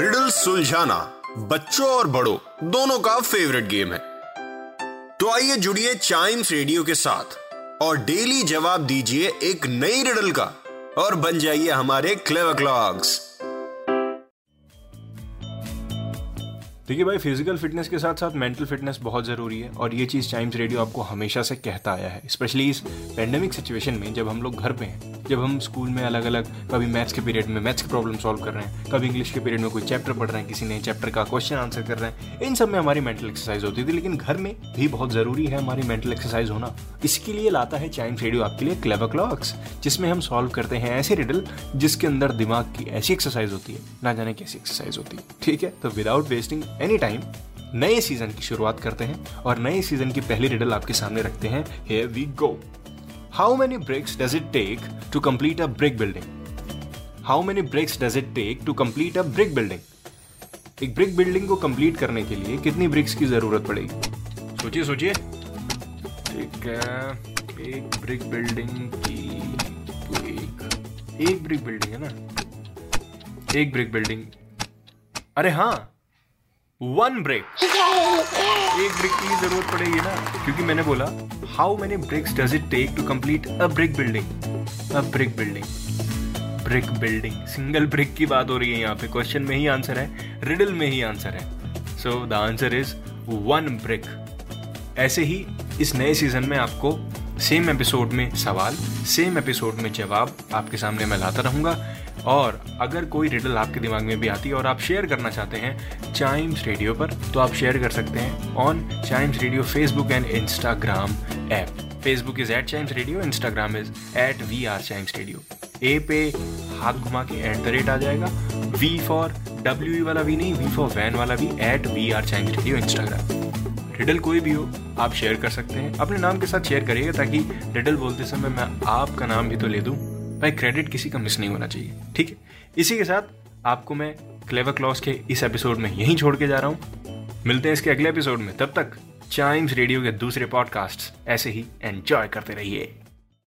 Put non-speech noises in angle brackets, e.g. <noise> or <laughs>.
Riddle सुलझाना बच्चों और बड़ों, दोनों का फेवरेट गेम है। तो आइए जुड़िए चाइम्स रेडियो के साथ और डेली जवाब दीजिए एक नई रिडल का और बन जाइए हमारे क्लेव क्लॉक्स देखिए भाई फ़िज़िकल फिटनेस के साथ साथ मेंटल फिटनेस बहुत ज़रूरी है और ये चीज़ टाइम्स रेडियो आपको हमेशा से कहता आया है स्पेशली इस पेंडेमिक सिचुएशन में जब हम लोग घर पे हैं। जब हम स्कूल में अलग अलग कभी मैथ्स के पीरियड में मैथ्स की प्रॉब्लम सॉल्व कर रहे हैं, कभी इंग्लिश के पीरियड में कोई चैप्टर पढ़ रहे हैं, किसी नए चैप्टर का क्वेश्चन आंसर कर रहे हैं, इन सब में हमारी मेंटल एक्सरसाइज होती थी, लेकिन घर में भी बहुत ज़रूरी है हमारी मेंटल एक्सरसाइज होना। इसके लिए लाता है चाइम्स रेडियो आपके लिए क्लेवर क्लॉक्स जिसमें हम सॉल्व करते हैं ऐसे रिडल जिसके अंदर दिमाग की ऐसी एक्सरसाइज होती है, ना जाने कैसी एक्सरसाइज होती है। ठीक है? तो विदाउट वेस्टिंग एनी टाइम नए सीज़न की शुरुआत करते हैं और नए सीज़न की पहली रिडल आपके सामने रखते हैं। Here we go how many breaks does it take to complete a brick building how many breaks does it take to complete a brick building एक ब्रिक बिल्डिंग को कंप्लीट करने के लिए कितनी ब्रिक्स की ज़रूरत पड़ेगी? सोचिए सोचिए। ठीक है। एक ब्रिक बिल्डिंग की एक एक ब्रिक बिल्डिंग है ना? एक ब्रिक बिल्डिंग अरे हाँ। वन ब्रेक <laughs> एक ब्रिक की ज़रूरत पड़ेगी ना। क्योंकि मैंने बोला how many bricks does it take to complete a brick building a brick building brick building single brick की बात हो रही है यहाँ पे। क्वेश्चन में ही आंसर है रिडल में ही आंसर है। So the answer is one brick ऐसे ही इस नए सीज़न में आपको सेम एपिसोड में सवाल सेम एपिसोड में जवाब आपके सामने मैं लाता रहूँगा। और अगर कोई रिडल आपके दिमाग में भी आती है और आप शेयर करना चाहते हैं चाइम्स रेडियो पर तो आप शेयर कर सकते हैं on Chimes radio Facebook and Instagram app Facebook is at Chimes radio Instagram is at we are Chimes radio ए पे हाथ घुमा के एट द रेट आ जाएगा। वी फॉर डब्ल्यू वाला भी नहीं वी फॉर वैन वाला भी at we are Chimes radio Instagram riddle कोई भी हो, आप शेयर कर सकते हैं। अपने नाम के साथ शेयर करिएगा ताकि रिडल बोलते समय मैं आपका नाम भी तो ले दूँ। भाई क्रेडिट किसी का मिस नहीं होना चाहिए, ठीक है? इसी के साथ आपको मैं क्लेवर क्लॉस के इस एपिसोड में यहीं छोड़ के जा रहा हूँ। मिलते हैं इसके अगले एपिसोड में। तब तक चाइम्स रेडियो के दूसरे पॉडकास्ट ऐसे ही एंजॉय करते रहिए।